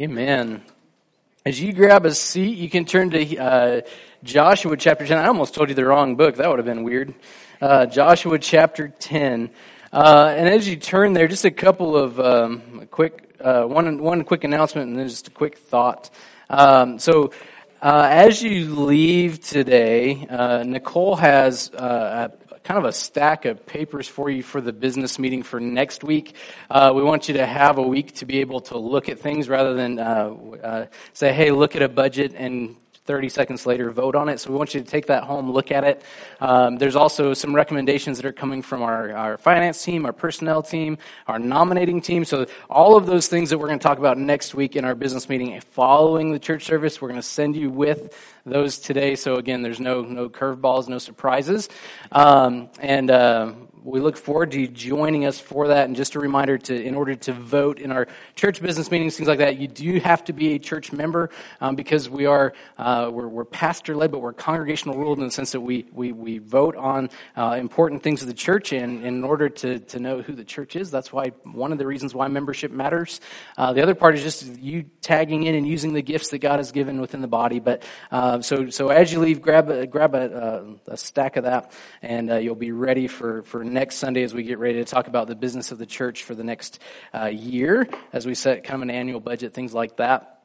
Amen. As you grab a seat, you can turn to uh, Joshua chapter 10. I almost told you the wrong book. That would have been weird. Uh, Joshua chapter 10. Uh, and as you turn there, just a couple of um, quick, uh, one, one quick announcement and then just a quick thought. Um, so, uh, as you leave today, uh, Nicole has a kind of a stack of papers for you for the business meeting for next week. Uh, we want you to have a week to be able to look at things rather than uh, uh, say, hey, look at a budget and 30 seconds later vote on it. So we want you to take that home, look at it. Um, there's also some recommendations that are coming from our, our finance team, our personnel team, our nominating team. So all of those things that we're going to talk about next week in our business meeting following the church service, we're going to send you with those today. So again, there's no no curveballs, no surprises, um, and uh, we look forward to you joining us for that. And just a reminder to, in order to vote in our church business meetings, things like that, you do have to be a church member um, because we are uh, we're, we're pastor led, but we're congregational ruled in the sense that we we, we vote on uh, important things of the church. And, in order to to know who the church is, that's why one of the reasons why membership matters. Uh, the other part is just you tagging in and using the gifts that God has given within the body. But uh, so so as you leave, grab a, grab a, a stack of that, and uh, you'll be ready for for next Sunday as we get ready to talk about the business of the church for the next uh, year, as we set kind of an annual budget, things like that.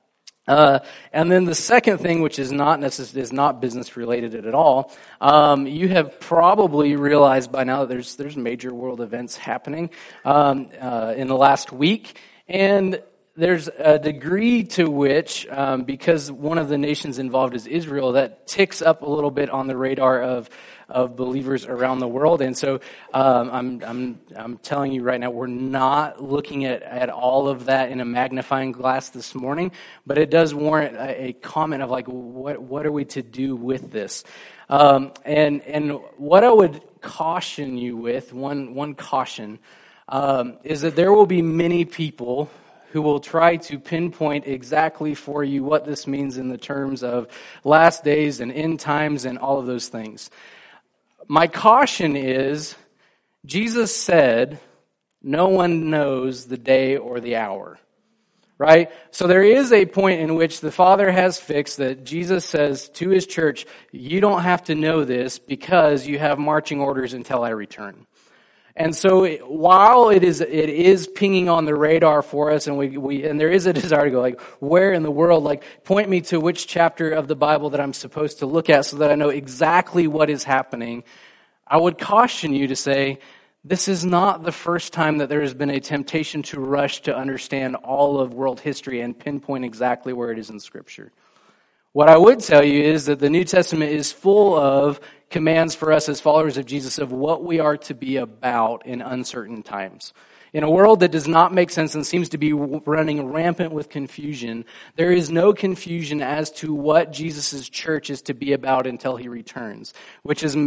Uh, and then the second thing, which is not necess- is not business related at all, um, you have probably realized by now that there's there's major world events happening um, uh, in the last week, and there's a degree to which, um, because one of the nations involved is Israel, that ticks up a little bit on the radar of of believers around the world. And so um, I'm, I'm, I'm telling you right now, we're not looking at, at all of that in a magnifying glass this morning, but it does warrant a, a comment of like, what, what are we to do with this? Um, and, and what I would caution you with, one, one caution, um, is that there will be many people who will try to pinpoint exactly for you what this means in the terms of last days and end times and all of those things. My caution is Jesus said, No one knows the day or the hour. Right? So there is a point in which the Father has fixed that Jesus says to his church, You don't have to know this because you have marching orders until I return. And so while it is, it is pinging on the radar for us and we, we, and there is a desire to go like, where in the world, like, point me to which chapter of the Bible that I'm supposed to look at so that I know exactly what is happening. I would caution you to say, this is not the first time that there has been a temptation to rush to understand all of world history and pinpoint exactly where it is in Scripture. What I would tell you is that the New Testament is full of commands for us as followers of Jesus of what we are to be about in uncertain times. In a world that does not make sense and seems to be running rampant with confusion, there is no confusion as to what Jesus' church is to be about until he returns, which is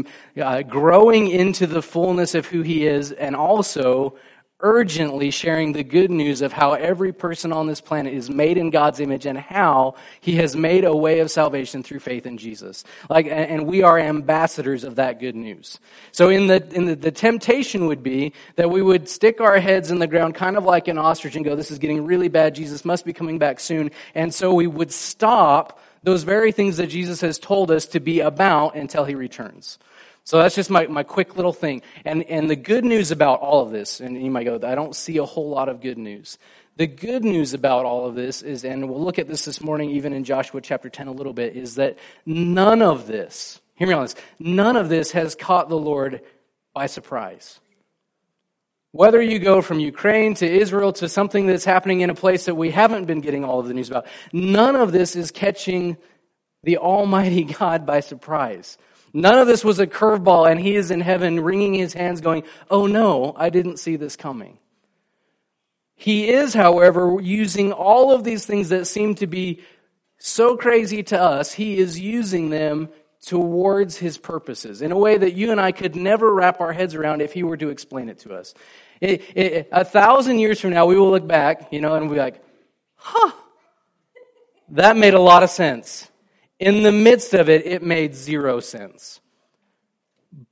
uh, growing into the fullness of who he is and also urgently sharing the good news of how every person on this planet is made in God's image and how he has made a way of salvation through faith in Jesus. Like, and we are ambassadors of that good news. So in the, in the, the temptation would be that we would stick our heads in the ground kind of like an ostrich and go, this is getting really bad. Jesus must be coming back soon. And so we would stop those very things that Jesus has told us to be about until he returns. So that's just my, my quick little thing. And, and the good news about all of this, and you might go, I don't see a whole lot of good news. The good news about all of this is, and we'll look at this this morning, even in Joshua chapter 10 a little bit, is that none of this, hear me on this, none of this has caught the Lord by surprise. Whether you go from Ukraine to Israel to something that's happening in a place that we haven't been getting all of the news about, none of this is catching the Almighty God by surprise. None of this was a curveball, and he is in heaven wringing his hands, going, Oh no, I didn't see this coming. He is, however, using all of these things that seem to be so crazy to us, he is using them towards his purposes in a way that you and I could never wrap our heads around if he were to explain it to us. It, it, a thousand years from now, we will look back, you know, and we'll be like, huh, that made a lot of sense. In the midst of it, it made zero sense.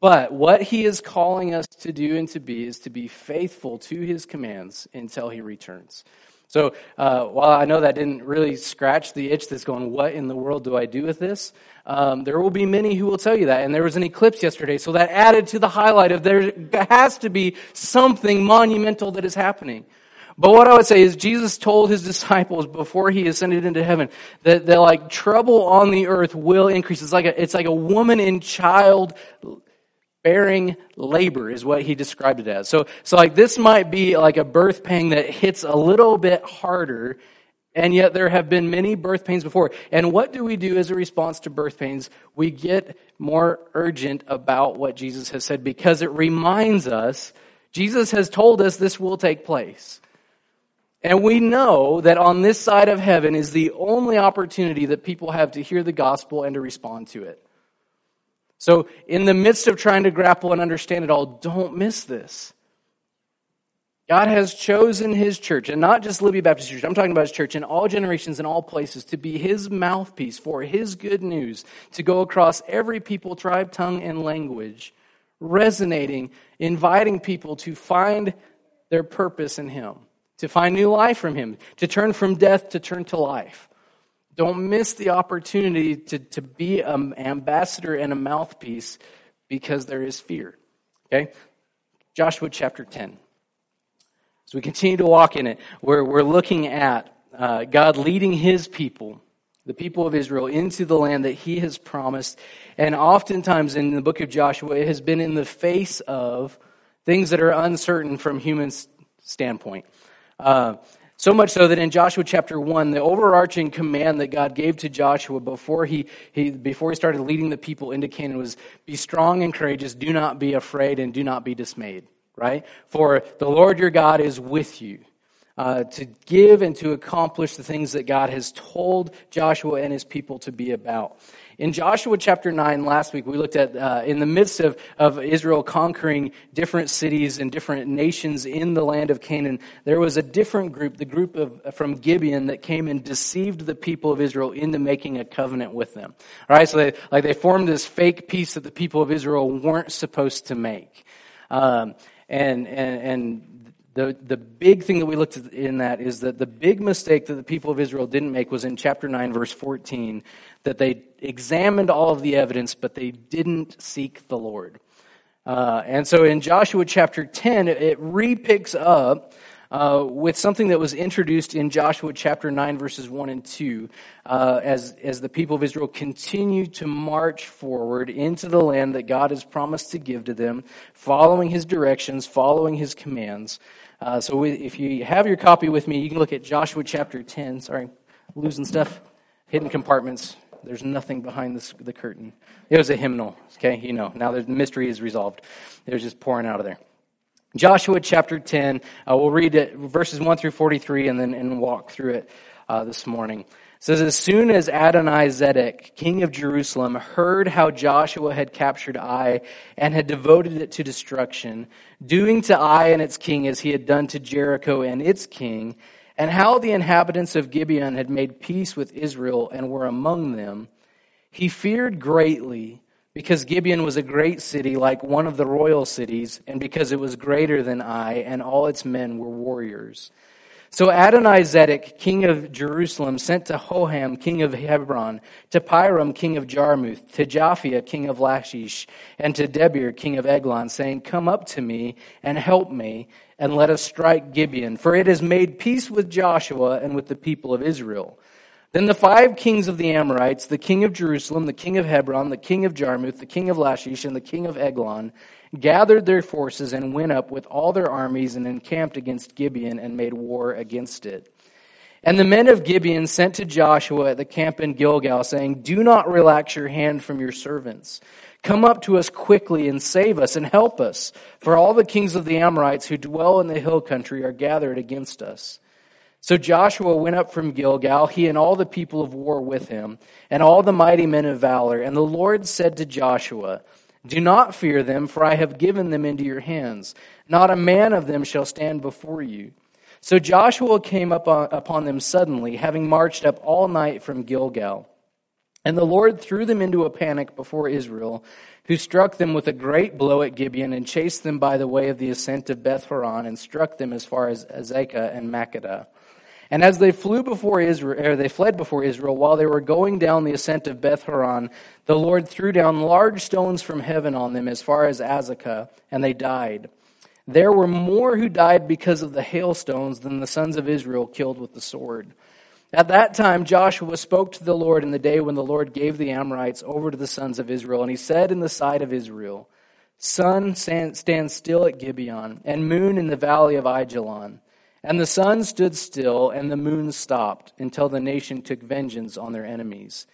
But what he is calling us to do and to be is to be faithful to his commands until he returns. So uh, while I know that didn't really scratch the itch that's going, what in the world do I do with this? Um, there will be many who will tell you that. And there was an eclipse yesterday, so that added to the highlight of there has to be something monumental that is happening. But what I would say is Jesus told his disciples before he ascended into heaven that, that like trouble on the earth will increase. It's like a, it's like a woman in child bearing labor is what he described it as. So, so like this might be like a birth pain that hits a little bit harder and yet there have been many birth pains before. And what do we do as a response to birth pains? We get more urgent about what Jesus has said because it reminds us Jesus has told us this will take place. And we know that on this side of heaven is the only opportunity that people have to hear the gospel and to respond to it. So, in the midst of trying to grapple and understand it all, don't miss this. God has chosen his church, and not just Libby Baptist Church, I'm talking about his church in all generations and all places, to be his mouthpiece for his good news, to go across every people, tribe, tongue, and language, resonating, inviting people to find their purpose in him, to find new life from him, to turn from death to turn to life. Don't miss the opportunity to, to be an ambassador and a mouthpiece because there is fear. Okay? Joshua chapter 10. As we continue to walk in it, we're, we're looking at uh, God leading his people, the people of Israel, into the land that he has promised. And oftentimes in the book of Joshua, it has been in the face of things that are uncertain from human standpoint. Uh, so much so that in Joshua chapter 1, the overarching command that God gave to Joshua before he, he, before he started leading the people into Canaan was be strong and courageous, do not be afraid, and do not be dismayed right? For the Lord your God is with you. Uh, to give and to accomplish the things that God has told Joshua and his people to be about. In Joshua chapter 9 last week, we looked at uh, in the midst of, of Israel conquering different cities and different nations in the land of Canaan, there was a different group, the group of, from Gibeon, that came and deceived the people of Israel into making a covenant with them. All right, so they, like they formed this fake peace that the people of Israel weren't supposed to make. Um, and, and, and the, the big thing that we looked at in that is that the big mistake that the people of Israel didn't make was in chapter 9, verse 14, that they examined all of the evidence, but they didn't seek the Lord. Uh, and so in Joshua chapter 10, it, it re picks up uh, with something that was introduced in Joshua chapter 9, verses 1 and 2, uh, as, as the people of Israel continue to march forward into the land that God has promised to give to them, following his directions, following his commands. Uh, so we, if you have your copy with me, you can look at Joshua chapter 10. Sorry, losing stuff. Hidden compartments. There's nothing behind this, the curtain. It was a hymnal. Okay, you know. Now the mystery is resolved. It was just pouring out of there. Joshua chapter 10. Uh, we'll read it, verses 1 through 43 and then and walk through it uh, this morning. Says, As soon as Adonai Zedek, king of Jerusalem, heard how Joshua had captured Ai and had devoted it to destruction, doing to Ai and its king as he had done to Jericho and its king, and how the inhabitants of Gibeon had made peace with Israel and were among them, he feared greatly because Gibeon was a great city, like one of the royal cities, and because it was greater than Ai, and all its men were warriors. So Adonai Zedek, king of Jerusalem, sent to Hoham, king of Hebron, to Piram, king of Jarmuth, to Japhia, king of Lachish, and to Debir, king of Eglon, saying, Come up to me and help me, and let us strike Gibeon, for it has made peace with Joshua and with the people of Israel. Then the five kings of the Amorites, the king of Jerusalem, the king of Hebron, the king of Jarmuth, the king of Lachish, and the king of Eglon, gathered their forces and went up with all their armies and encamped against Gibeon and made war against it. And the men of Gibeon sent to Joshua at the camp in Gilgal, saying, Do not relax your hand from your servants. Come up to us quickly and save us and help us, for all the kings of the Amorites who dwell in the hill country are gathered against us. So Joshua went up from Gilgal, he and all the people of war with him, and all the mighty men of valor. And the Lord said to Joshua, Do not fear them, for I have given them into your hands. Not a man of them shall stand before you. So Joshua came up upon them suddenly, having marched up all night from Gilgal. And the Lord threw them into a panic before Israel, who struck them with a great blow at Gibeon and chased them by the way of the ascent of Beth Horon and struck them as far as Azekah and Makkedah. And as they flew before Israel, or they fled before Israel, while they were going down the ascent of Beth Horon, the Lord threw down large stones from heaven on them as far as Azekah, and they died. There were more who died because of the hailstones than the sons of Israel killed with the sword. At that time, Joshua spoke to the Lord in the day when the Lord gave the Amorites over to the sons of Israel, and he said in the sight of Israel, Sun stand still at Gibeon, and moon in the valley of Ajalon. And the sun stood still, and the moon stopped, until the nation took vengeance on their enemies.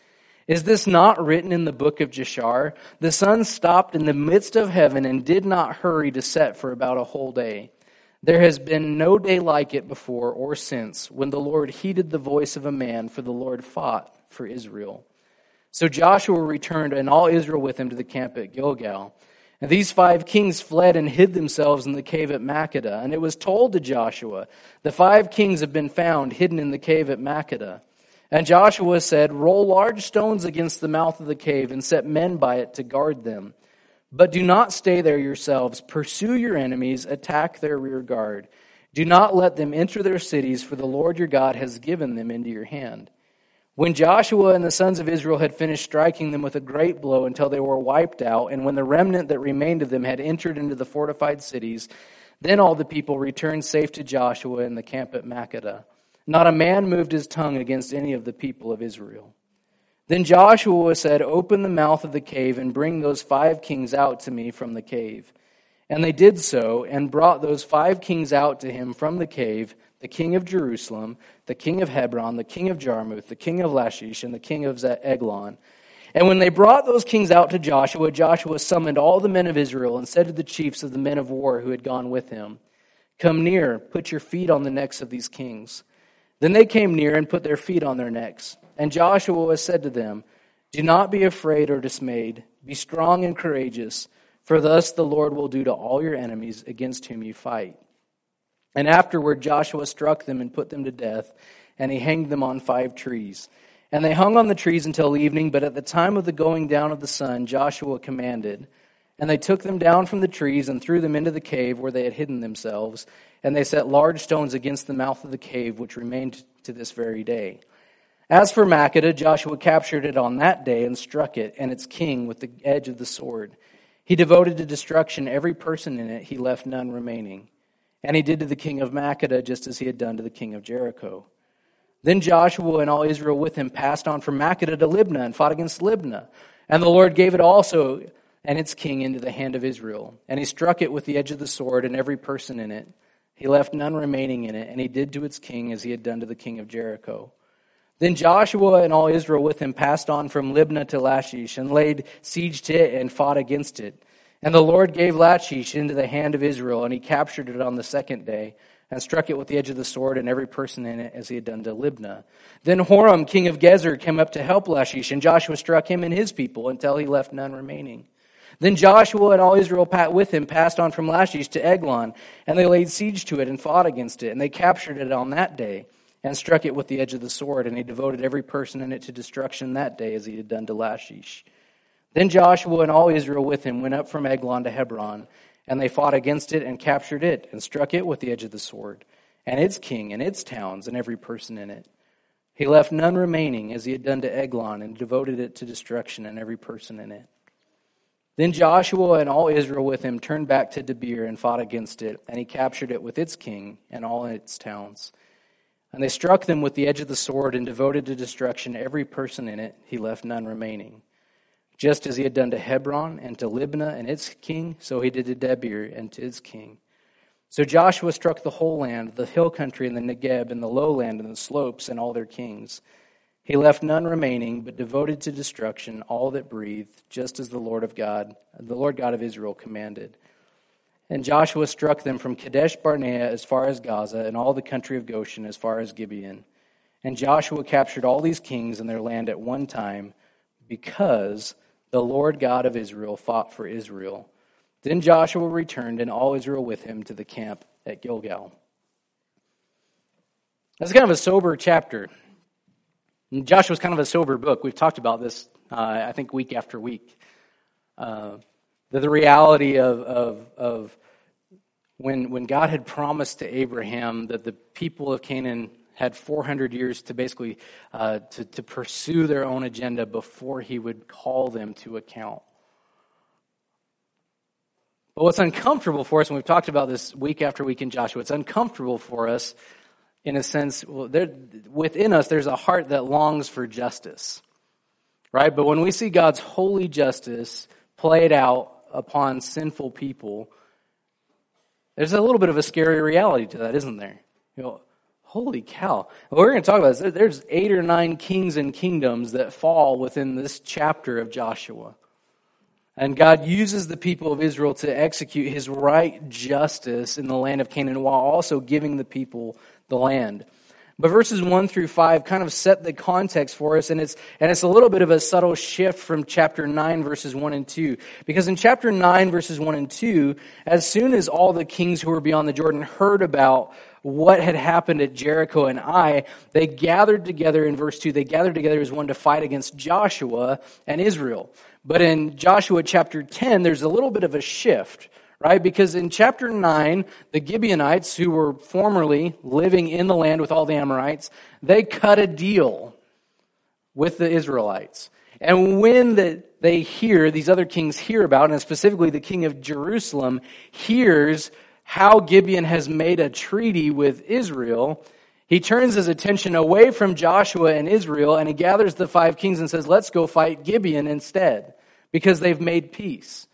Is this not written in the book of Jashar? The sun stopped in the midst of heaven and did not hurry to set for about a whole day. There has been no day like it before or since, when the Lord heeded the voice of a man, for the Lord fought for Israel. So Joshua returned, and all Israel with him, to the camp at Gilgal. And these five kings fled and hid themselves in the cave at Makkedah. And it was told to Joshua, The five kings have been found hidden in the cave at Makkedah. And Joshua said, Roll large stones against the mouth of the cave and set men by it to guard them. But do not stay there yourselves. Pursue your enemies, attack their rear guard. Do not let them enter their cities, for the Lord your God has given them into your hand. When Joshua and the sons of Israel had finished striking them with a great blow until they were wiped out, and when the remnant that remained of them had entered into the fortified cities, then all the people returned safe to Joshua in the camp at Makkedah. Not a man moved his tongue against any of the people of Israel. Then Joshua said, Open the mouth of the cave and bring those five kings out to me from the cave. And they did so, and brought those five kings out to him from the cave the king of Jerusalem, the king of Hebron, the king of Jarmuth, the king of Lachish, and the king of Eglon. And when they brought those kings out to Joshua, Joshua summoned all the men of Israel and said to the chiefs of the men of war who had gone with him, Come near, put your feet on the necks of these kings. Then they came near and put their feet on their necks. And Joshua said to them, Do not be afraid or dismayed. Be strong and courageous, for thus the Lord will do to all your enemies against whom you fight. And afterward, Joshua struck them and put them to death, and he hanged them on five trees. And they hung on the trees until evening, but at the time of the going down of the sun, Joshua commanded. And they took them down from the trees and threw them into the cave where they had hidden themselves. And they set large stones against the mouth of the cave, which remained to this very day. As for Makkedah, Joshua captured it on that day and struck it and its king with the edge of the sword. He devoted to destruction every person in it, he left none remaining. And he did to the king of Makkedah just as he had done to the king of Jericho. Then Joshua and all Israel with him passed on from Makkedah to Libnah and fought against Libnah. And the Lord gave it also and its king into the hand of Israel. And he struck it with the edge of the sword and every person in it. He left none remaining in it, and he did to its king as he had done to the king of Jericho. Then Joshua and all Israel with him passed on from Libnah to Lachish and laid siege to it and fought against it. And the Lord gave Lachish into the hand of Israel, and he captured it on the second day, and struck it with the edge of the sword and every person in it, as he had done to Libnah. Then Horam, king of Gezer, came up to help Lachish, and Joshua struck him and his people until he left none remaining. Then Joshua and all Israel with him passed on from Lachish to Eglon, and they laid siege to it and fought against it, and they captured it on that day, and struck it with the edge of the sword, and he devoted every person in it to destruction that day, as he had done to Lachish. Then Joshua and all Israel with him went up from Eglon to Hebron, and they fought against it and captured it and struck it with the edge of the sword, and its king and its towns and every person in it. He left none remaining as he had done to Eglon and devoted it to destruction and every person in it. Then Joshua and all Israel with him turned back to Debir and fought against it, and he captured it with its king and all its towns. And they struck them with the edge of the sword and devoted to destruction every person in it. He left none remaining. Just as he had done to Hebron and to Libnah and its king, so he did to Debir and to its king. So Joshua struck the whole land, the hill country and the Negeb and the lowland and the slopes and all their kings. He left none remaining, but devoted to destruction all that breathed, just as the Lord of God, the Lord God of Israel commanded. And Joshua struck them from Kadesh Barnea as far as Gaza, and all the country of Goshen as far as Gibeon. And Joshua captured all these kings and their land at one time, because the Lord God of Israel fought for Israel. Then Joshua returned, and all Israel with him, to the camp at Gilgal. That's kind of a sober chapter. Joshua's kind of a sober book. We've talked about this, uh, I think, week after week. Uh, the, the reality of, of, of when, when God had promised to Abraham that the people of Canaan had 400 years to basically uh, to, to pursue their own agenda before he would call them to account. But what's uncomfortable for us, and we've talked about this week after week in Joshua, it's uncomfortable for us in a sense, well, there, within us, there's a heart that longs for justice, right? But when we see God's holy justice played out upon sinful people, there's a little bit of a scary reality to that, isn't there? You know, holy cow. We're going to talk about is there's eight or nine kings and kingdoms that fall within this chapter of Joshua. And God uses the people of Israel to execute his right justice in the land of Canaan while also giving the people the land. But verses 1 through 5 kind of set the context for us, and it's, and it's a little bit of a subtle shift from chapter 9, verses 1 and 2. Because in chapter 9, verses 1 and 2, as soon as all the kings who were beyond the Jordan heard about what had happened at Jericho and Ai, they gathered together in verse 2, they gathered together as one to fight against Joshua and Israel. But in Joshua chapter 10, there's a little bit of a shift, right? Because in chapter 9, the Gibeonites, who were formerly living in the land with all the Amorites, they cut a deal with the Israelites. And when the, they hear, these other kings hear about, and specifically the king of Jerusalem hears how Gibeon has made a treaty with Israel, he turns his attention away from Joshua and Israel and he gathers the five kings and says, Let's go fight Gibeon instead because they've made peace.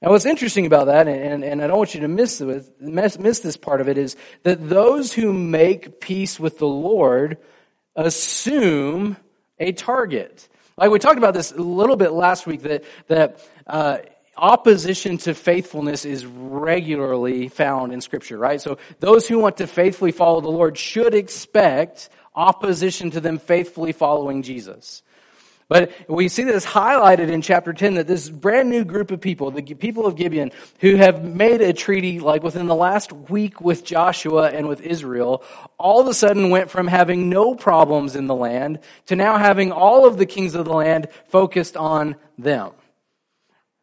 Now, what's interesting about that, and, and I don't want you to miss, miss, this part of it, is that those who make peace with the Lord assume a target. Like we talked about this a little bit last week, that, that uh, opposition to faithfulness is regularly found in Scripture, right? So those who want to faithfully follow the Lord should expect opposition to them faithfully following Jesus. But we see this highlighted in chapter 10 that this brand new group of people, the people of Gibeon, who have made a treaty like within the last week with Joshua and with Israel, all of a sudden went from having no problems in the land to now having all of the kings of the land focused on them.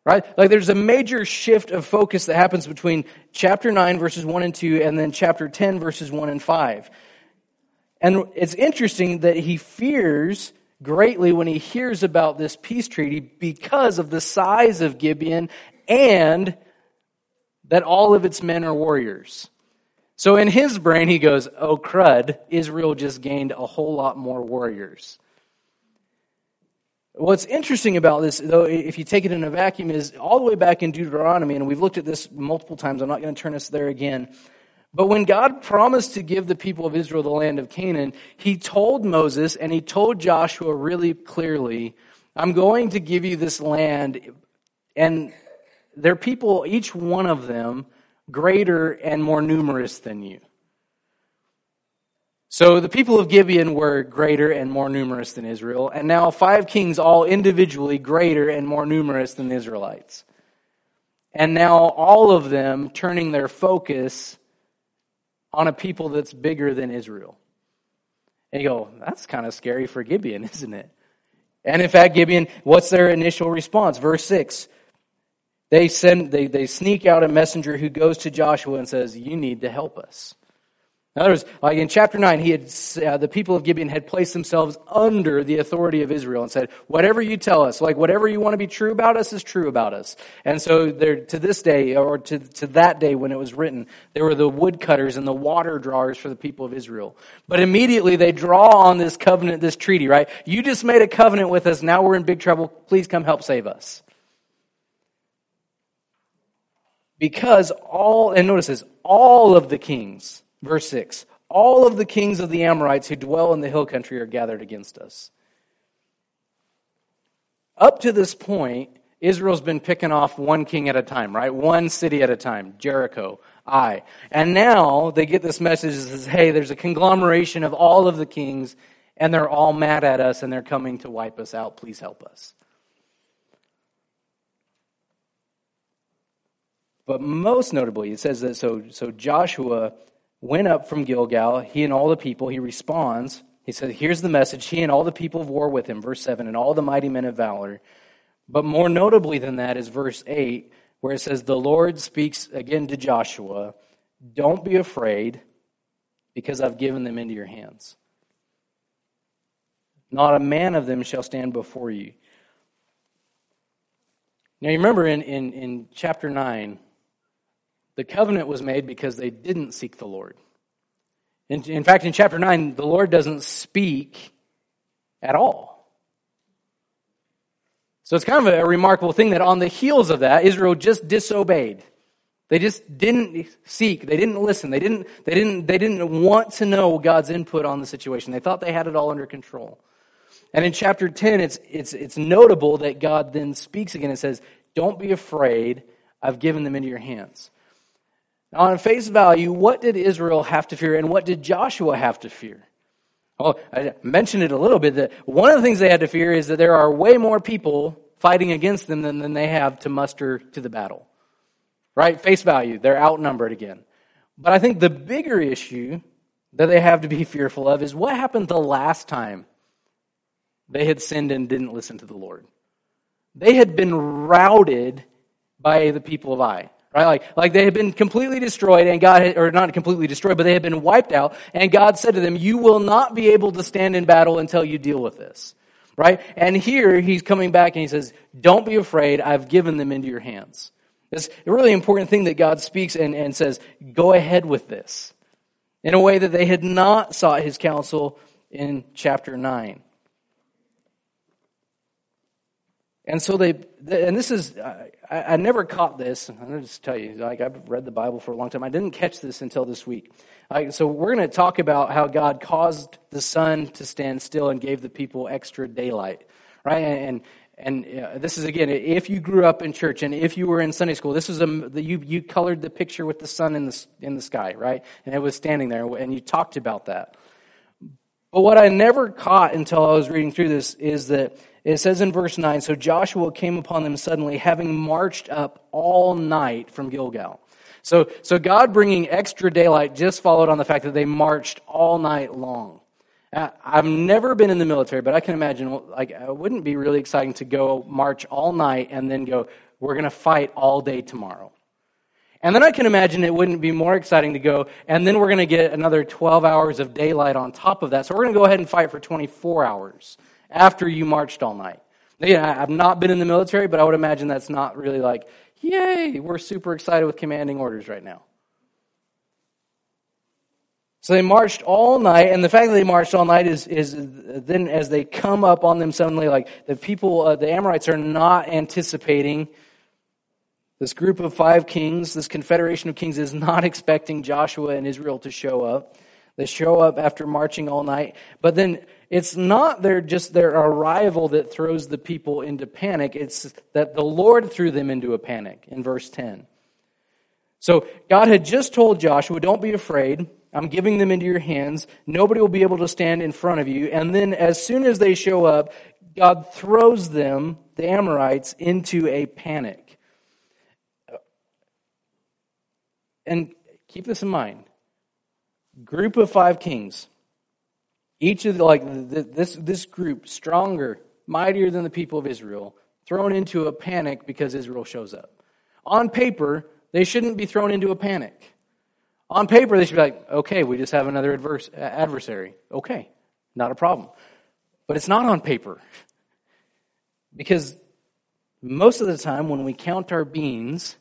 Right? Like there's a major shift of focus that happens between chapter 9 verses 1 and 2 and then chapter 10 verses 1 and 5. And it's interesting that he fears greatly when he hears about this peace treaty because of the size of Gibeon and that all of its men are warriors. So in his brain, he goes, Oh, crud, Israel just gained a whole lot more warriors. What's interesting about this, though, if you take it in a vacuum, is all the way back in Deuteronomy, and we've looked at this multiple times. I'm not going to turn us there again. But when God promised to give the people of Israel the land of Canaan, he told Moses and he told Joshua really clearly, I'm going to give you this land, and their people, each one of them, greater and more numerous than you. So the people of Gibeon were greater and more numerous than Israel, and now five kings, all individually greater and more numerous than the Israelites. And now all of them turning their focus on a people that's bigger than Israel. And you go, that's kind of scary for Gibeon, isn't it? And in fact, Gibeon, what's their initial response? Verse 6. They send they, they sneak out a messenger who goes to Joshua and says, You need to help us. In other words, like in chapter 9, he had, uh, the people of Gibeon had placed themselves under the authority of Israel and said, whatever you tell us, like whatever you want to be true about us is true about us. And so there, to this day, or to, to that day when it was written, there were the woodcutters and the water drawers for the people of Israel. But immediately they draw on this covenant, this treaty, right? You just made a covenant with us, now we're in big trouble, please come help save us. Because all, and notice this, all of the kings, Verse 6 All of the kings of the Amorites who dwell in the hill country are gathered against us. Up to this point, Israel's been picking off one king at a time, right? One city at a time, Jericho, Ai. And now they get this message that says, hey, there's a conglomeration of all of the kings, and they're all mad at us, and they're coming to wipe us out. Please help us. But most notably, it says that so, so Joshua went up from Gilgal, he and all the people. He responds. He says, Here's the message. He and all the people of war with him, verse 7, and all the mighty men of valor. But more notably than that is verse 8, where it says, The Lord speaks again to Joshua, Don't be afraid, because I've given them into your hands. Not a man of them shall stand before you. Now, you remember in, in, in chapter 9, the covenant was made because they didn't seek the Lord. In, in fact, in chapter 9, the Lord doesn't speak at all. So it's kind of a remarkable thing that on the heels of that, Israel just disobeyed. They just didn't seek. They didn't listen. They didn't, they didn't, they didn't want to know God's input on the situation. They thought they had it all under control. And in chapter 10, it's, it's, it's notable that God then speaks again and says, Don't be afraid. I've given them into your hands. On face value, what did Israel have to fear and what did Joshua have to fear? Well, I mentioned it a little bit that one of the things they had to fear is that there are way more people fighting against them than, than they have to muster to the battle. Right? Face value, they're outnumbered again. But I think the bigger issue that they have to be fearful of is what happened the last time they had sinned and didn't listen to the Lord. They had been routed by the people of Ai. Right? Like, like they had been completely destroyed and God, had, or not completely destroyed, but they had been wiped out. And God said to them, you will not be able to stand in battle until you deal with this. Right? And here he's coming back and he says, don't be afraid. I've given them into your hands. It's a really important thing that God speaks and, and says, go ahead with this. In a way that they had not sought his counsel in chapter 9. And so they, and this is, I, I never caught this. I'm going to just tell you, like I've read the Bible for a long time. I didn't catch this until this week. so we're going to talk about how God caused the sun to stand still and gave the people extra daylight, right? And and uh, this is again, if you grew up in church and if you were in Sunday school, this is a you you colored the picture with the sun in the in the sky, right? And it was standing there, and you talked about that. But what I never caught until I was reading through this is that it says in verse 9 So Joshua came upon them suddenly, having marched up all night from Gilgal. So, so God bringing extra daylight just followed on the fact that they marched all night long. Uh, I've never been in the military, but I can imagine like it wouldn't be really exciting to go march all night and then go, we're going to fight all day tomorrow. And then I can imagine it wouldn't be more exciting to go, and then we're going to get another 12 hours of daylight on top of that. So we're going to go ahead and fight for 24 hours after you marched all night. Yeah, I've not been in the military, but I would imagine that's not really like, yay, we're super excited with commanding orders right now. So they marched all night, and the fact that they marched all night is, is then as they come up on them suddenly, like the people, uh, the Amorites are not anticipating this group of five kings, this confederation of kings is not expecting Joshua and Israel to show up. They show up after marching all night, but then it's not their just their arrival that throws the people into panic. It's that the Lord threw them into a panic in verse 10. So God had just told Joshua, Don't be afraid. I'm giving them into your hands. Nobody will be able to stand in front of you. And then, as soon as they show up, God throws them, the Amorites, into a panic. And keep this in mind group of five kings each of the, like this, this group, stronger, mightier than the people of Israel, thrown into a panic because Israel shows up. On paper, they shouldn't be thrown into a panic. On paper, they should be like, okay, we just have another adverse, adversary. Okay, not a problem. But it's not on paper. Because most of the time, when we count our beans,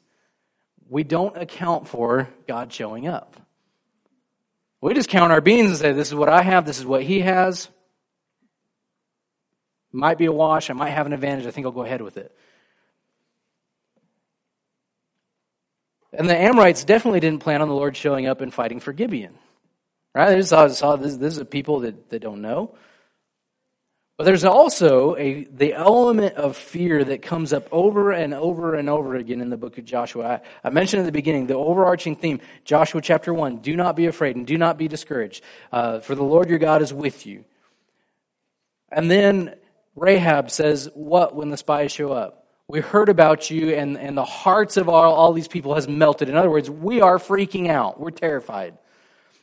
we don't account for God showing up. We just count our beans and say, this is what I have, this is what he has. Might be a wash, I might have an advantage, I think I'll go ahead with it. And the Amorites definitely didn't plan on the Lord showing up and fighting for Gibeon. Right? They just saw, saw this, this is a people that, that don't know. But there's also a, the element of fear that comes up over and over and over again in the book of Joshua. I, I, mentioned at the beginning the overarching theme, Joshua chapter 1 do not be afraid and do not be discouraged, uh, for the Lord your God is with you. And then Rahab says, What when the spies show up? We heard about you, and, and the hearts of all, all these people has melted. In other words, we are freaking out. We're terrified.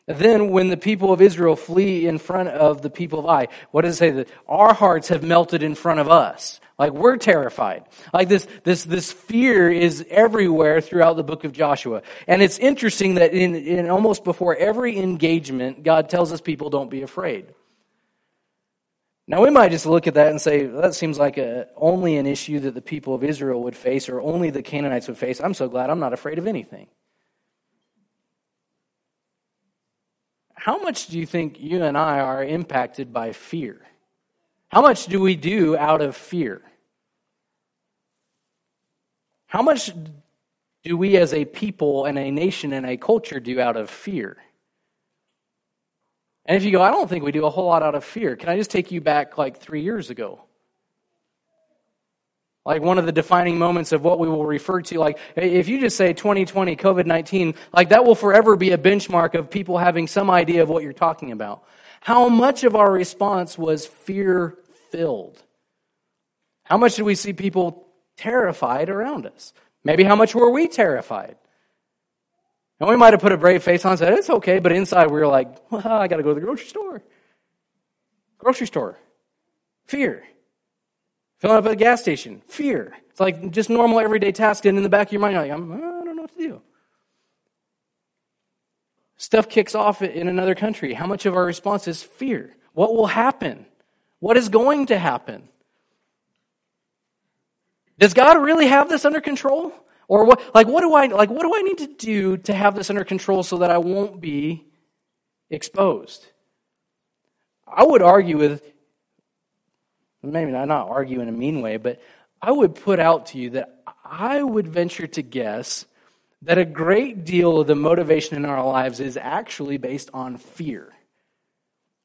Then, when the people of Israel flee in front of the people of Ai, what does it say? That our hearts have melted in front of us. Like we're terrified. Like this, this, this fear is everywhere throughout the book of Joshua. And it's interesting that in, in almost before every engagement, God tells us people don't be afraid. Now, we might just look at that and say, well, that seems like a, only an issue that the people of Israel would face or only the Canaanites would face. I'm so glad I'm not afraid of anything. How much do you think you and I are impacted by fear? How much do we do out of fear? How much do we as a people and a nation and a culture do out of fear? And if you go, I don't think we do a whole lot out of fear, can I just take you back like three years ago? Like one of the defining moments of what we will refer to, like if you just say 2020, COVID 19, like that will forever be a benchmark of people having some idea of what you're talking about. How much of our response was fear filled? How much did we see people terrified around us? Maybe how much were we terrified? And we might have put a brave face on and said, it's okay, but inside we were like, well, I got to go to the grocery store. Grocery store. Fear. Filling up at a gas station. Fear. It's like just normal everyday task, and in the back of your mind, you're like, I'm, I don't know what to do. Stuff kicks off in another country. How much of our response is fear? What will happen? What is going to happen? Does God really have this under control? Or what like what do I like what do I need to do to have this under control so that I won't be exposed? I would argue with maybe not, not argue in a mean way, but I would put out to you that I would venture to guess that a great deal of the motivation in our lives is actually based on fear.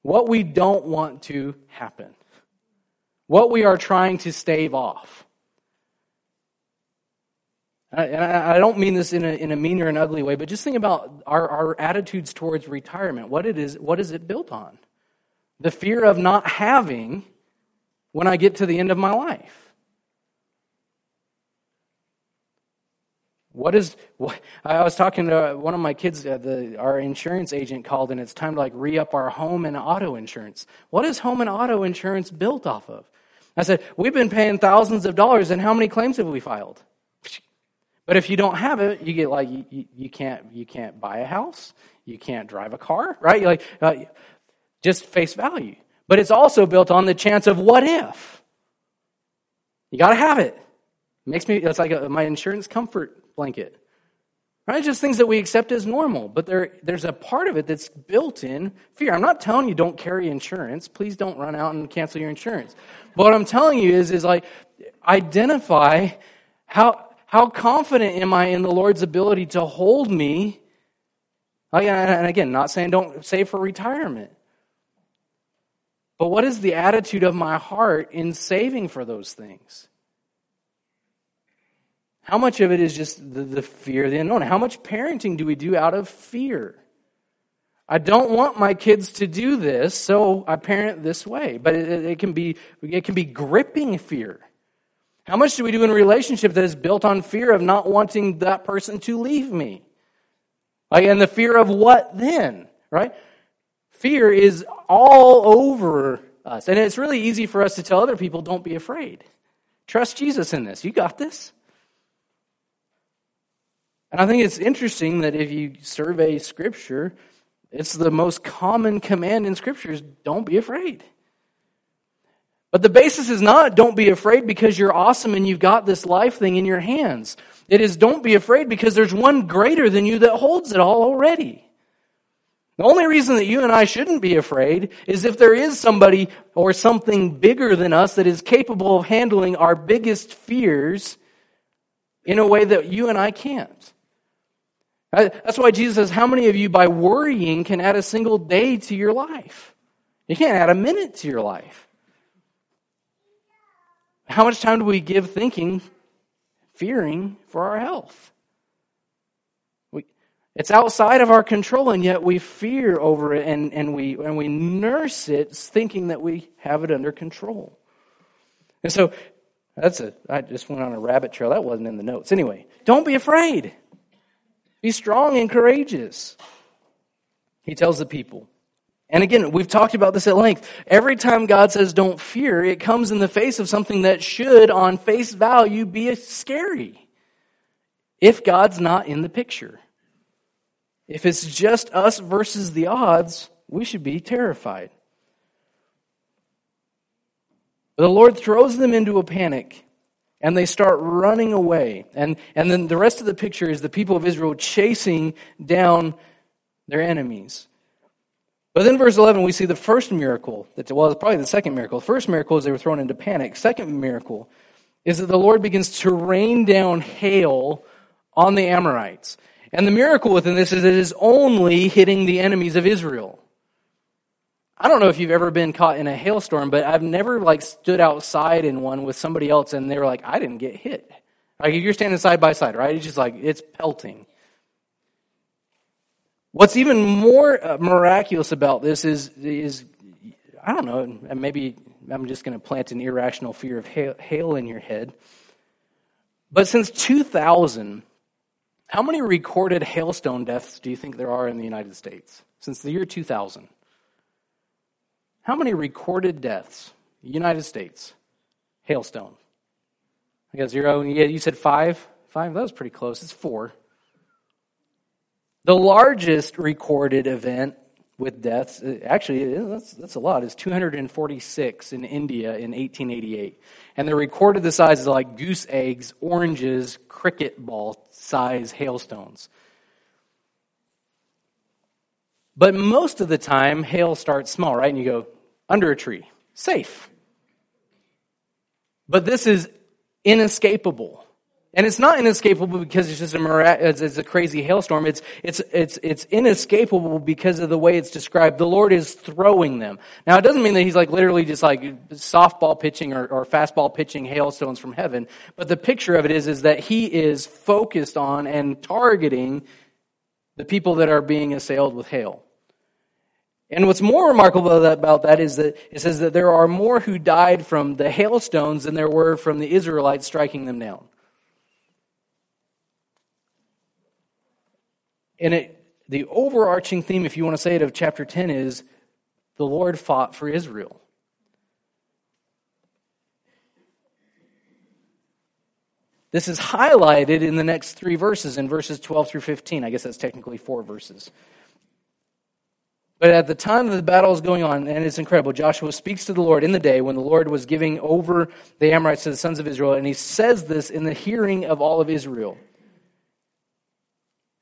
What we don't want to happen. What we are trying to stave off. And I don't mean this in a, in a mean or an ugly way, but just think about our, our attitudes towards retirement. What it is, what is it built on? The fear of not having when I get to the end of my life. What is? What, I was talking to one of my kids. Uh, the, our insurance agent called, and it's time to like re up our home and auto insurance. What is home and auto insurance built off of? I said we've been paying thousands of dollars, and how many claims have we filed? But if you don't have it, you get like you, you can't you can't buy a house, you can't drive a car, right? You're like uh, just face value. But it's also built on the chance of what if. You got to have it. it. Makes me it's like a, my insurance comfort blanket. Right? Just things that we accept as normal, but there, there's a part of it that's built in fear. I'm not telling you don't carry insurance. Please don't run out and cancel your insurance. But what I'm telling you is, is like identify how how confident am I in the Lord's ability to hold me? And again, not saying don't save for retirement. But what is the attitude of my heart in saving for those things? How much of it is just the, the fear the unknown? How much parenting do we do out of fear? I don't want my kids to do this, so I parent this way. But it, it, can be it can be gripping fear. How much do we do in a relationship that is built on fear of not wanting that person to leave me? Like, and the fear of what then, right? Fear is all over us. And it's really easy for us to tell other people, don't be afraid. Trust Jesus in this. You got this. And I think it's interesting that if you survey Scripture, it's the most common command in Scripture is don't be afraid. But the basis is not don't be afraid because you're awesome and you've got this life thing in your hands. It is don't be afraid because there's one greater than you that holds it all already. The only reason that you and I shouldn't be afraid is if there is somebody or something bigger than us that is capable of handling our biggest fears in a way that you and I can't. Uh, that's why Jesus says, How many of you by worrying can add a single day to your life? You can't add a minute to your life. How much time do we give thinking, fearing for our health? It's outside of our control, and yet we fear over it and, and, we, and we nurse it thinking that we have it under control. And so that's a, I just went on a rabbit trail. That wasn't in the notes. Anyway, don't be afraid. Be strong and courageous. He tells the people. And again, we've talked about this at length. Every time God says don't fear, it comes in the face of something that should, on face value, be scary. If God's not in the picture. If it's just us versus the odds, we should be terrified. The Lord throws them into a panic and they start running away. And, and then the rest of the picture is the people of Israel chasing down their enemies. But then, verse 11, we see the first miracle. That, well, it's probably the second miracle. The first miracle is they were thrown into panic. Second miracle is that the Lord begins to rain down hail on the Amorites. And the miracle within this is it is only hitting the enemies of Israel. I don't know if you've ever been caught in a hailstorm, but I've never like stood outside in one with somebody else and they were like, I didn't get hit. Like if you're standing side by side, right? It's just like, it's pelting. What's even more uh, miraculous about this is, is I don't know, maybe I'm just going to plant an irrational fear of hail, hail in your head. But since 2000, how many recorded hailstone deaths do you think there are in the United States? Since the year 2000. How many recorded deaths? United States. Hailstone. I got zero. Yeah, you said five? Five? That was pretty close. It's four. The largest recorded event with deaths, uh, actually, that's, that's a lot, is 246 in India in 1888. And they're recorded the size of like goose eggs, oranges, cricket ball size hailstones. But most of the time, hail starts small, right? And you go, under a tree, safe. But this is inescapable. And it's not inescapable because it's just a, mira- it's a crazy hailstorm. It's, it's, it's, it's inescapable because of the way it's described. The Lord is throwing them. Now, it doesn't mean that He's like literally just like softball pitching or, or fastball pitching hailstones from heaven. But the picture of it is, is that He is focused on and targeting the people that are being assailed with hail. And what's more remarkable about that is that it says that there are more who died from the hailstones than there were from the Israelites striking them down. And it, the overarching theme, if you want to say it, of chapter 10 is the Lord fought for Israel. This is highlighted in the next three verses, in verses 12 through 15. I guess that's technically four verses. But at the time that the battle is going on, and it's incredible, Joshua speaks to the Lord in the day when the Lord was giving over the Amorites to the sons of Israel, and he says this in the hearing of all of Israel.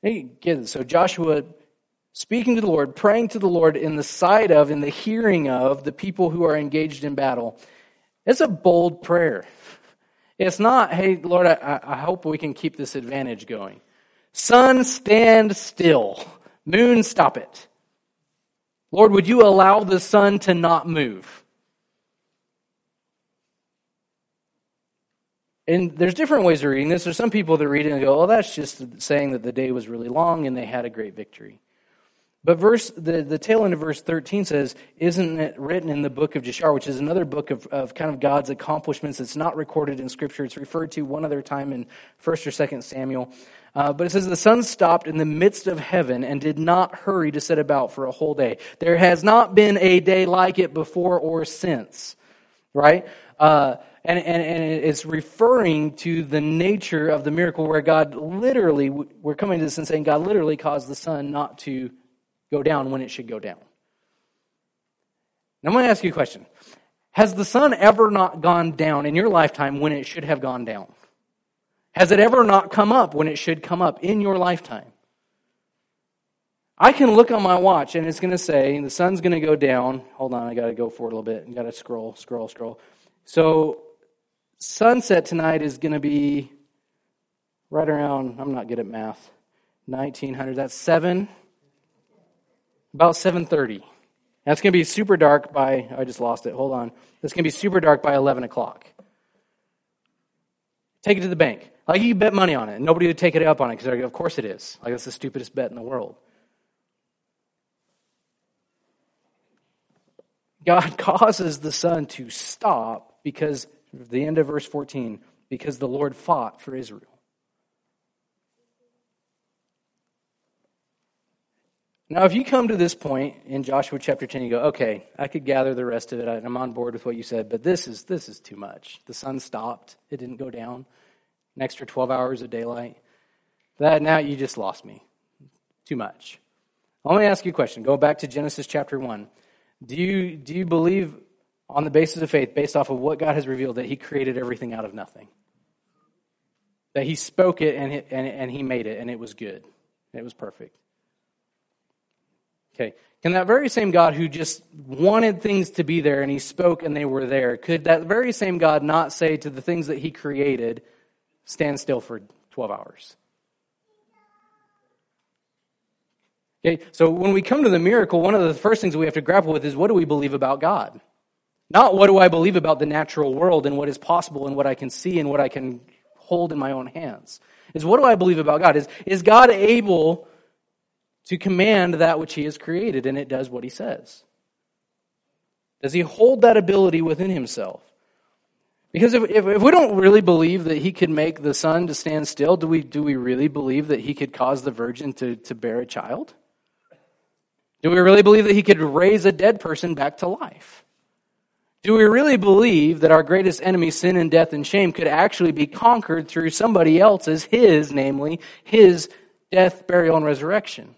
Hey, so Joshua speaking to the Lord, praying to the Lord in the sight of, in the hearing of the people who are engaged in battle. It's a bold prayer. It's not, hey, Lord, I, I hope we can keep this advantage going. Sun, stand still. Moon, stop it. Lord, would you allow the sun to not move? And there's different ways of reading this. There's some people that read it and go, "Oh, that's just saying that the day was really long and they had a great victory." But verse the, the tail end of verse 13 says, Isn't it written in the book of Jashar, which is another book of, of kind of God's accomplishments It's not recorded in Scripture. It's referred to one other time in 1st or 2nd Samuel. Uh, but it says, The sun stopped in the midst of heaven and did not hurry to set about for a whole day. There has not been a day like it before or since. Right? Uh, and, and, and it's referring to the nature of the miracle where God literally, we're coming to this and saying God literally caused the sun not to go down when it should go down. Now, I'm going to ask you a question. Has the sun ever not gone down in your lifetime when it should have gone down? Has it ever not come up when it should come up in your lifetime? I can look on my watch and it's going to say the sun's going to go down. Hold on, I got to go for a little bit. I got to scroll, scroll, scroll. So sunset tonight is going to be right around, I'm not good at math, 1900. That's 7, about 7.30. That's going to be super dark by, I just lost it, hold on. That's going to be super dark by 11 o'clock. Take it to the bank. Like you bet money on it. Nobody would take it up on it because of course it is. Like it's the stupidest bet in the world. God causes the sun to stop because the end of verse 14, because the Lord fought for Israel. Now, if you come to this point in Joshua chapter 10, you go, okay, I could gather the rest of it. I'm on board with what you said, but this is, this is too much. The sun stopped. It didn't go down. An extra 12 hours of daylight. That, now you just lost me. Too much. Let me ask you a question. Go back to Genesis chapter 1. Do you, do you believe on the basis of faith, based off of what God has revealed, that he created everything out of nothing? That he spoke it and, and, and he made it and it was good. It was perfect. Okay. Can that very same God who just wanted things to be there and he spoke and they were there, could that very same God not say to the things that he created, stand still for 12 hours? Okay, so when we come to the miracle, one of the first things we have to grapple with is what do we believe about God? Not what do I believe about the natural world and what is possible and what I can see and what I can hold in my own hands. Is what do I believe about God? Is, is God able to command that which he has created, and it does what he says? Does he hold that ability within himself? Because if, if, if, we don't really believe that he could make the sun to stand still, do we, do we really believe that he could cause the virgin to, to bear a child? Do we really believe that he could raise a dead person back to life? Do we really believe that our greatest enemy, sin and death and shame, could actually be conquered through somebody else's, his, namely, his death, burial, and resurrection?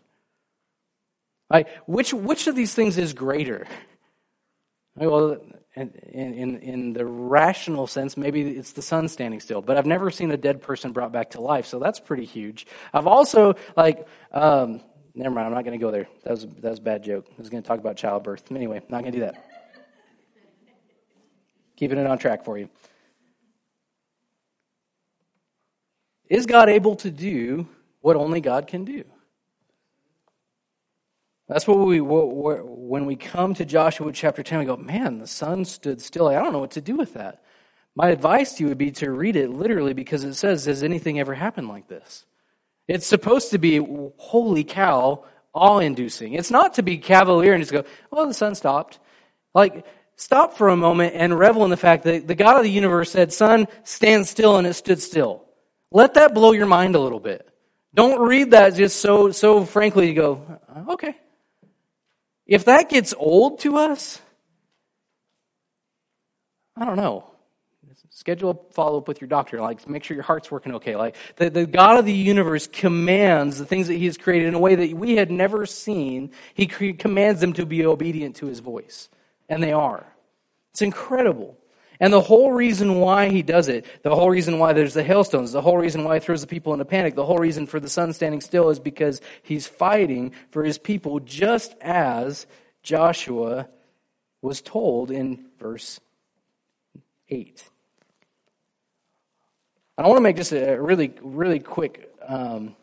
Like, which, which of these things is greater? Well, in, in, in the rational sense, maybe it's the sun standing still, but I've never seen a dead person brought back to life, so that's pretty huge. I've also, like, um, never mind, I'm not going to go there. That was, that was a bad joke. I was going to talk about childbirth. Anyway, not going to do that. Keeping it on track for you. Is God able to do what only God can do? That's what we, when we come to Joshua chapter 10, we go, man, the sun stood still. I don't know what to do with that. My advice to you would be to read it literally because it says, has anything ever happened like this? It's supposed to be, holy cow, awe inducing. It's not to be cavalier and just go, well, the sun stopped. Like, stop for a moment and revel in the fact that the God of the universe said, sun, stand still, and it stood still. Let that blow your mind a little bit. Don't read that just so, so frankly, you go, uh, okay. If that gets old to us, I don't know. Schedule a follow up with your doctor. Like, make sure your heart's working okay. Like, the, the God of the universe commands the things that He has created in a way that we had never seen. He commands them to be obedient to His voice. And they are. It's incredible. And the whole reason why he does it, the whole reason why there's the hailstones, the whole reason why he throws the people into panic, the whole reason for the sun standing still is because he's fighting for his people just as Joshua was told in verse 8. I want to make just a really, really quick. Um,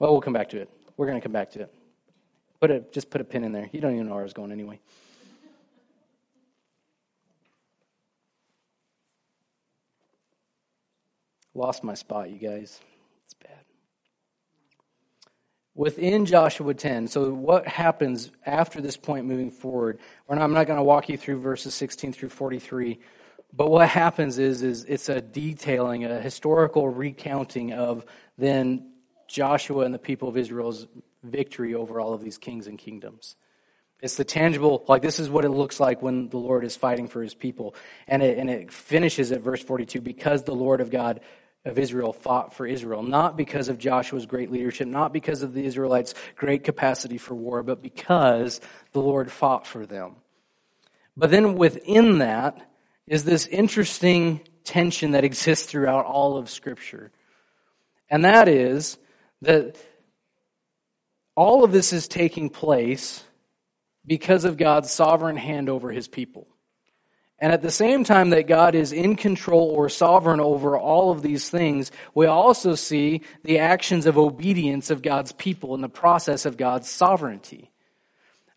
well, we'll come back to it. We're going to come back to it. Put a, just put a pin in there. You don't even know where I was going anyway. Lost my spot, you guys. It's bad. Within Joshua 10, so what happens after this point moving forward? Not, I'm not going to walk you through verses 16 through 43, but what happens is, is it's a detailing, a historical recounting of then Joshua and the people of Israel's victory over all of these kings and kingdoms. It's the tangible, like this is what it looks like when the Lord is fighting for his people. And it, and it finishes at verse 42 because the Lord of God of Israel fought for Israel, not because of Joshua's great leadership, not because of the Israelites' great capacity for war, but because the Lord fought for them. But then within that is this interesting tension that exists throughout all of Scripture. And that is that all of this is taking place because of God's sovereign hand over his people. And at the same time that God is in control or sovereign over all of these things, we also see the actions of obedience of God's people in the process of God's sovereignty.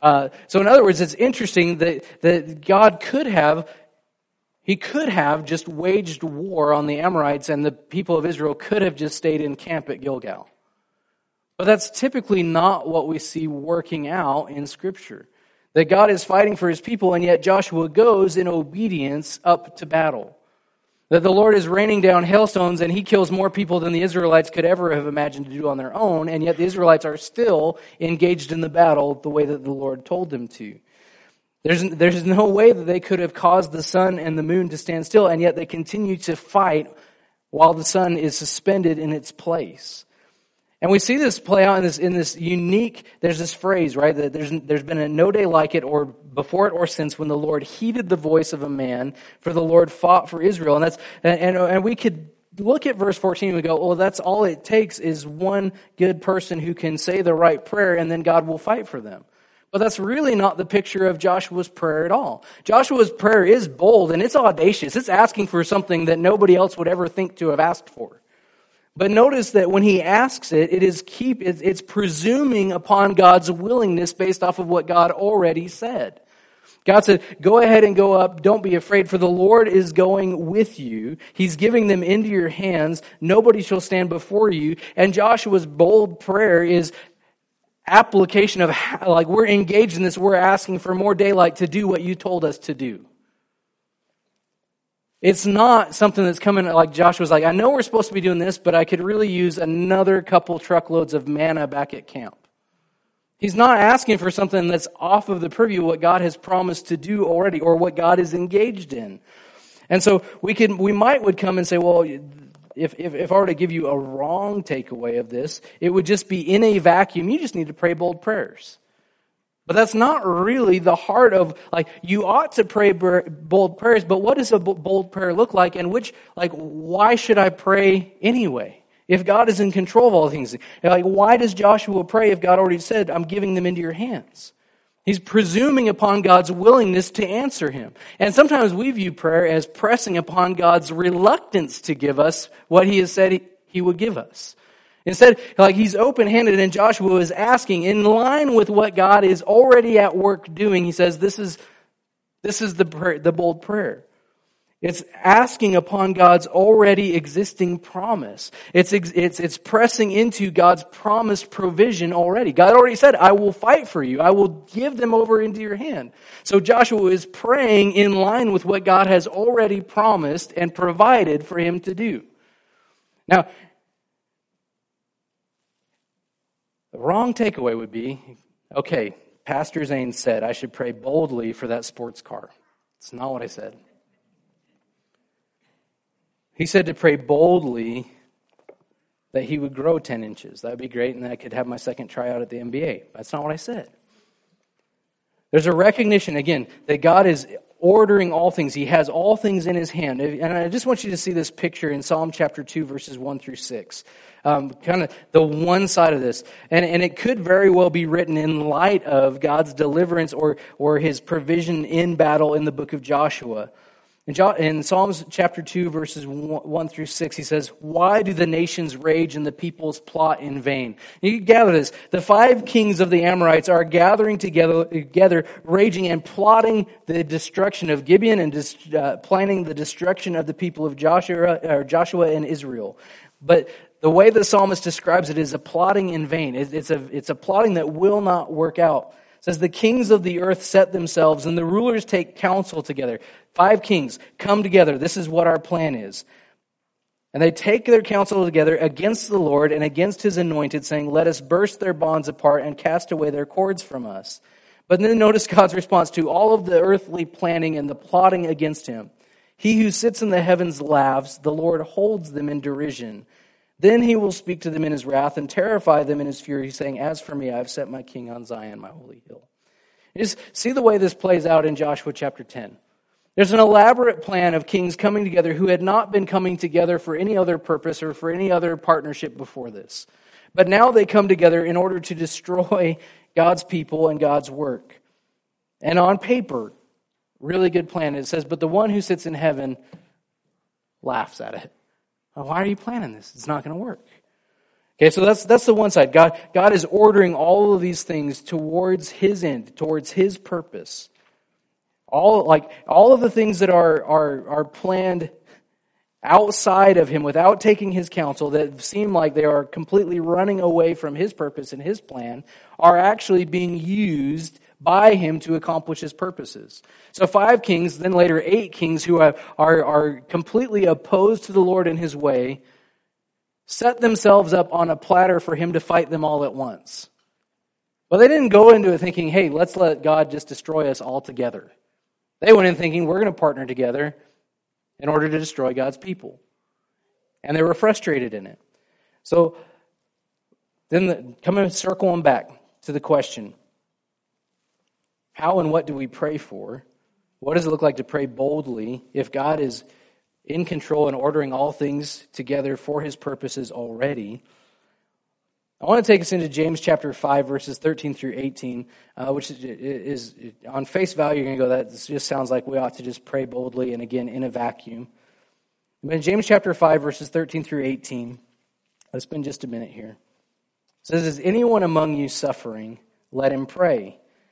Uh, so, in other words, it's interesting that, that God could have, he could have just waged war on the Amorites and the people of Israel could have just stayed in camp at Gilgal. But that's typically not what we see working out in Scripture that God is fighting for his people, and yet Joshua goes in obedience up to battle. That the Lord is raining down hailstones and he kills more people than the Israelites could ever have imagined to do on their own, and yet the Israelites are still engaged in the battle the way that the Lord told them to. There's, there's no way that they could have caused the sun and the moon to stand still, and yet they continue to fight while the sun is suspended in its place. And we see this play out in this, in this unique, there's this phrase, right? That there's, there's been a no day like it or before it or since when the Lord heeded the voice of a man, for the Lord fought for Israel. And that's, and, and, and we could look at verse 14 and we go, well, that's all it takes is one good person who can say the right prayer and then God will fight for them. But that's really not the picture of Joshua's prayer at all. Joshua's prayer is bold and it's audacious. It's asking for something that nobody else would ever think to have asked for. But notice that when he asks it, it is keep, it's presuming upon God's willingness based off of what God already said. God said, go ahead and go up. Don't be afraid, for the Lord is going with you. He's giving them into your hands. Nobody shall stand before you. And Joshua's bold prayer is application of, like, we're engaged in this. We're asking for more daylight to do what you told us to do. It's not something that's coming like Joshua's like, I know we're supposed to be doing this, but I could really use another couple truckloads of manna back at camp. He's not asking for something that's off of the purview of what God has promised to do already or what God is engaged in. And so we could we might would come and say, well, if, if, if I were to give you a wrong takeaway of this, it would just be in a vacuum, you just need to pray bold prayers. But that's not really the heart of, like, you ought to pray bold prayers, but what does a bold prayer look like? And which, like, why should I pray anyway? If God is in control of all things, like, why does Joshua pray if God already said, I'm giving them into your hands? He's presuming upon God's willingness to answer him. And sometimes we view prayer as pressing upon God's reluctance to give us what he has said he, would give us. Instead, like he's open handed and Joshua is asking in line with what God is already at work doing. He says, this is, this is the, prayer, the bold prayer. It's asking upon God's already existing promise. It's, it's, it's pressing into God's promised provision already. God already said, I will fight for you. I will give them over into your hand. So Joshua is praying in line with what God has already promised and provided for him to do. Now, The wrong takeaway would be okay, Pastor Zane said I should pray boldly for that sports car. It's not what I said. He said to pray boldly that he would grow 10 inches. That would be great, and then I could have my second tryout at the NBA. That's not what I said. There's a recognition, again, that God is ordering all things. He has all things in his hand. And I just want you to see this picture in Psalm chapter 2, verses 1 through 6 um, kind of the one side of this. And, and it could very well be written in light of God's deliverance or, or his provision in battle in the book of Joshua. In, Psalms chapter 2, verses 1 through 6, he says, Why do the nations rage and the peoples plot in vain? You gather this. The five kings of the Amorites are gathering together, together raging and plotting the destruction of Gibeon and dis- uh, planning the destruction of the people of Joshua, or Joshua and Israel. But the way the psalmist describes it is a plotting in vain. It's a, it's a plotting that will not work out. It says, The kings of the earth set themselves, and the rulers take counsel together. Five kings come together. This is what our plan is. And they take their counsel together against the Lord and against his anointed, saying, Let us burst their bonds apart and cast away their cords from us. But then notice God's response to all of the earthly planning and the plotting against him. He who sits in the heavens laughs, the Lord holds them in derision. Then he will speak to them in his wrath and terrify them in his fury, saying, As for me, I have set my king on Zion, my holy hill. just see the way this plays out in Joshua chapter 10. There's an elaborate plan of kings coming together who had not been coming together for any other purpose or for any other partnership before this. But now they come together in order to destroy God's people and God's work. And on paper, really good plan. It says, But the one who sits in heaven laughs at it. Why are you planning this? It's not going to work. Okay, so that's, that's the one side. God, God is ordering all of these things towards His end, towards His purpose. All, like, all of the things that are, are, are planned outside of Him without taking His counsel that seem like they are completely running away from His purpose and His plan are actually being used by him to accomplish his purposes. So five kings, then later eight kings who are, are, completely opposed to the Lord and his way, set themselves up on a platter for him to fight them all at once. Well, they didn't go into it thinking, hey, let's let God just destroy us all together. They went in thinking, we're going to partner together in order to destroy God's people. And they were frustrated in it. So then the, circle them back to the question how and what do we pray for? What does it look like to pray boldly if God is in control and ordering all things together for his purposes already? I want to take us into James chapter 5, verses 13 through 18, uh, which is, is, on face value, you're going to go, that just sounds like we ought to just pray boldly and again in a vacuum. But in James chapter 5, verses 13 through 18, let's spend just a minute here. It says, Is anyone among you suffering? Let him pray.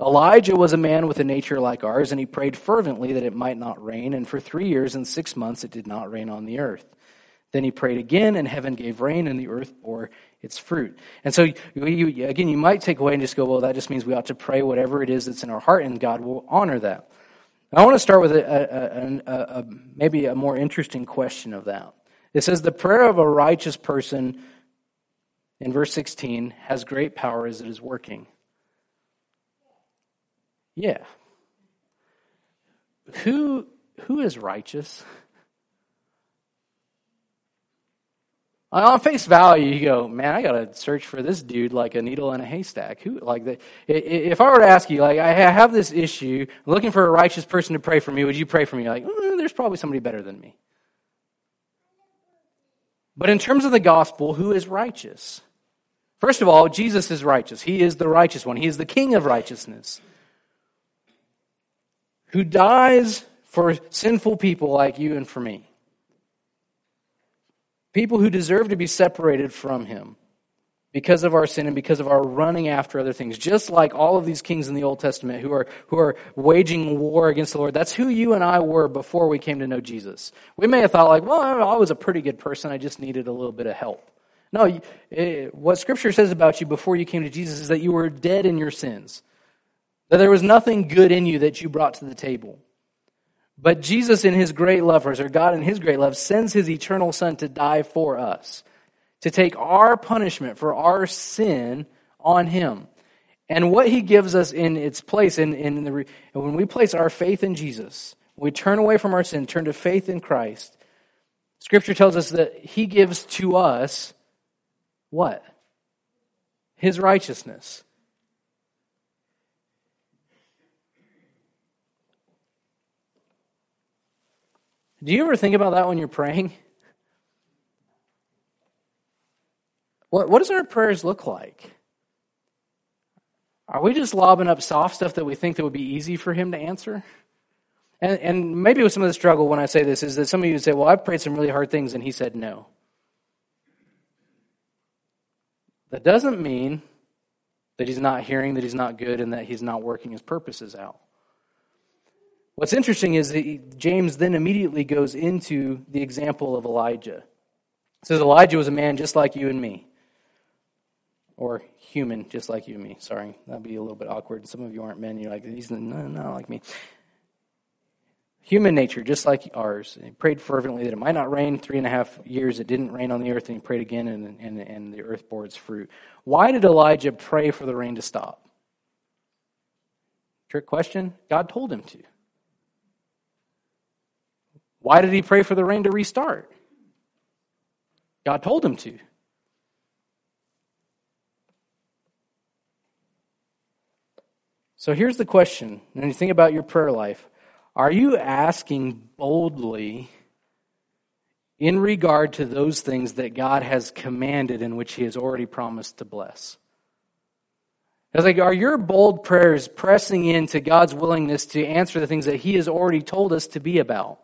Elijah was a man with a nature like ours, and he prayed fervently that it might not rain, and for three years and six months it did not rain on the earth. Then he prayed again, and heaven gave rain, and the earth bore its fruit. And so, you, again, you might take away and just go, well, that just means we ought to pray whatever it is that's in our heart, and God will honor that. I want to start with a, a, a, a, maybe a more interesting question of that. It says, The prayer of a righteous person, in verse 16, has great power as it is working. Yeah. Who, who is righteous? on face value, you go, man, I got to search for this dude like a needle in a haystack. Who, like, the, if I were to ask you, like, I have this issue, looking for a righteous person to pray for me, would you pray for me? Like, mm, there's probably somebody better than me. But in terms of the gospel, who is righteous? First of all, Jesus is righteous. He is the righteous one. He is the king of righteousness. Who dies for sinful people like you and for me. People who deserve to be separated from him because of our sin and because of our running after other things. Just like all of these kings in the old testament who are who are waging war against the lord. That's who you and i were before we came to know jesus. We may have thought like well i was a pretty good person. I just needed a little bit of help. No it, eh, what scripture says about you before you came to jesus is that you were dead in your sins that there was nothing good in you that you brought to the table but Jesus, in his great love or God in his great love, sends his eternal Son to die for us, to take our punishment for our sin on him. And what he gives us in its place, in, in the, when we place our faith in Jesus, we turn away from our sin, turn to faith in Christ, Scripture tells us that he gives to us what? His righteousness. Do you ever think about that when you're praying? What, what does our prayers look like? Are we just lobbing up soft stuff that we think that would be easy for him to answer? And, and maybe with some of the struggle when I say this is that some of you say, well, I've prayed some really hard things, and he said no. That doesn't mean that he's not hearing, that he's not good, and that he's not working his purposes out. What's interesting is that James then immediately goes into the example of Elijah. It says Elijah was a man just like you and me. Or human, just like you and me. Sorry, that'd be a little bit awkward. Some of you aren't men. You're like, he's not, not like me. Human nature, just like ours. He prayed fervently that it might not rain. Three and a half years it didn't rain on the earth, and he prayed again, and, and, and the earth bore its fruit. Why did Elijah pray for the rain to stop? Trick question? God told him to. Why did he pray for the rain to restart? God told him to. So here's the question when you think about your prayer life are you asking boldly in regard to those things that God has commanded and which He has already promised to bless? It's like, are your bold prayers pressing into God's willingness to answer the things that He has already told us to be about?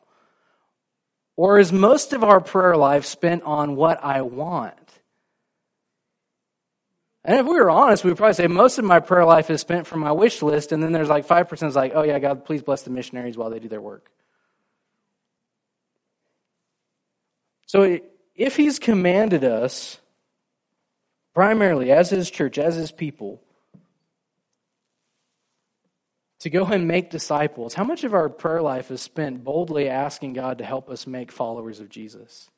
Or is most of our prayer life spent on what I want? And if we were honest, we would probably say most of my prayer life is spent from my wish list, and then there's like 5% is like, oh yeah, God, please bless the missionaries while they do their work. So if He's commanded us, primarily as His church, as His people, to go and make disciples, how much of our prayer life is spent boldly asking God to help us make followers of Jesus?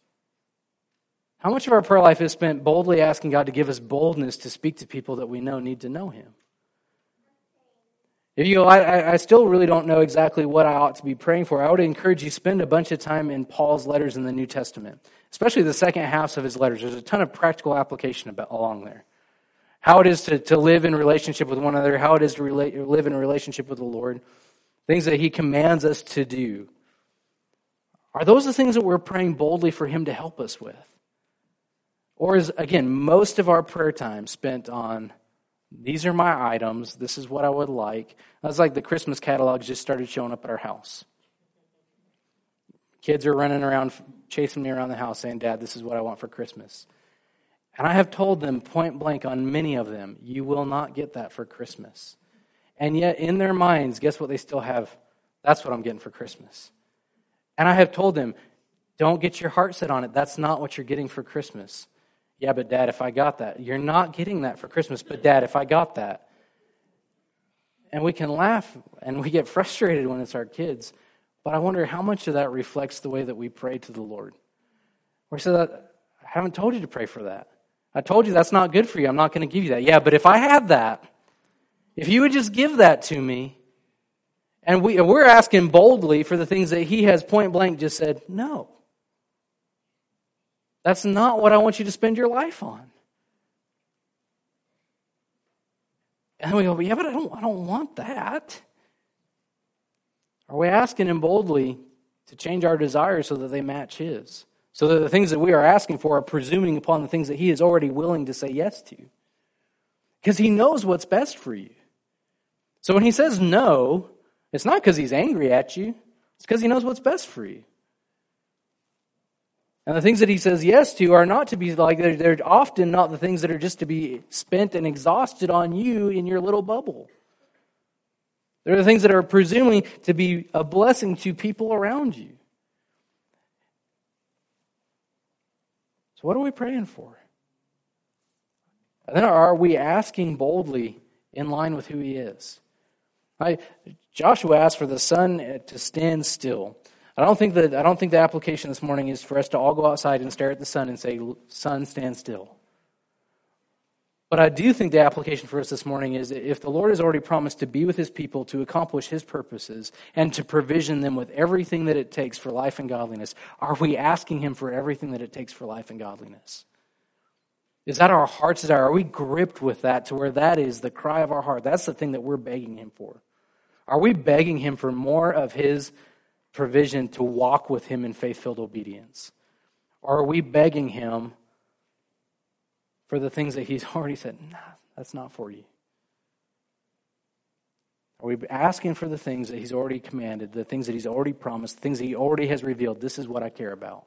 How much of our prayer life is spent boldly asking God to give us boldness to speak to people that we know need to know Him? If you I, I still really don't know exactly what I ought to be praying for, I would encourage you spend a bunch of time in Paul's letters in the New Testament, especially the second halves of his letters. There's a ton of practical application about, along there. How it is to, to live in relationship with one another, how it is to relate, live in relationship with the Lord, things that he commands us to do. Are those the things that we're praying boldly for him to help us with? Or is, again, most of our prayer time spent on these are my items, this is what I would like? That's like the Christmas catalogs just started showing up at our house. Kids are running around, chasing me around the house saying, Dad, this is what I want for Christmas. And I have told them point blank on many of them, you will not get that for Christmas. And yet, in their minds, guess what they still have? That's what I'm getting for Christmas. And I have told them, don't get your heart set on it. That's not what you're getting for Christmas. Yeah, but dad, if I got that, you're not getting that for Christmas, but dad, if I got that. And we can laugh and we get frustrated when it's our kids, but I wonder how much of that reflects the way that we pray to the Lord. We say I haven't told you to pray for that. I told you that's not good for you. I'm not going to give you that. Yeah, but if I had that, if you would just give that to me, and we, we're asking boldly for the things that he has point blank just said, no. That's not what I want you to spend your life on. And we go, yeah, but I don't, I don't want that. Are we asking him boldly to change our desires so that they match his? So that the things that we are asking for are presuming upon the things that he is already willing to say yes to. Because he knows what's best for you. So when he says no, it's not because he's angry at you, it's because he knows what's best for you. And the things that he says yes to are not to be like, they're, they're, often not the things that are just to be spent and exhausted on you in your little bubble. They're the things that are presuming to be a blessing to people around you. So, what are we praying for? And then are we asking boldly in line with who he is? I, Joshua asked for the sun to stand still. I don't think that I don't think the application this morning is for us to all go outside and stare at the sun and say, "Sun, stand still." But I do think the application for us this morning is if the Lord has already promised to be with his people to accomplish his purposes and to provision them with everything that it takes for life and godliness, are we asking him for everything that it takes for life and godliness? Is that our heart's desire? Are we gripped with that to where that is the cry of our heart? That's the thing that we're begging him for. Are we begging him for more of his provision to walk with Him in faith filled obedience? Or are we begging Him for the things that He's already said, nah, that's not for you? Are we asking for the things that He's already commanded, the things that He's already promised, the things that He already has revealed? This is what I care about.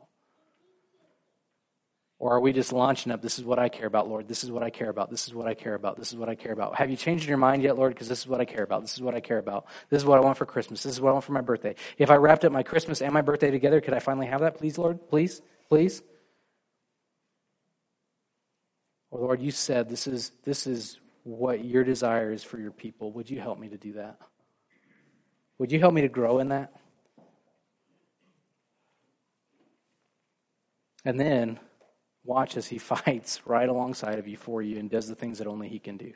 Or are we just launching up, this is what I care about, Lord, this is what I care about, this is what I care about, this is what I care about? Have you changed your mind yet, Lord? Because this is what I care about, this is what I care about, this is what I want for Christmas, this is what I want for my birthday. If I wrapped up my Christmas and my birthday together, could I finally have that, please, Lord? Please? Please? Or Lord, you said this is this is what your desire is for your people. Would you help me to do that? Would you help me to grow in that? And then Watch as he fights right alongside of you for you and does the things that only he can do.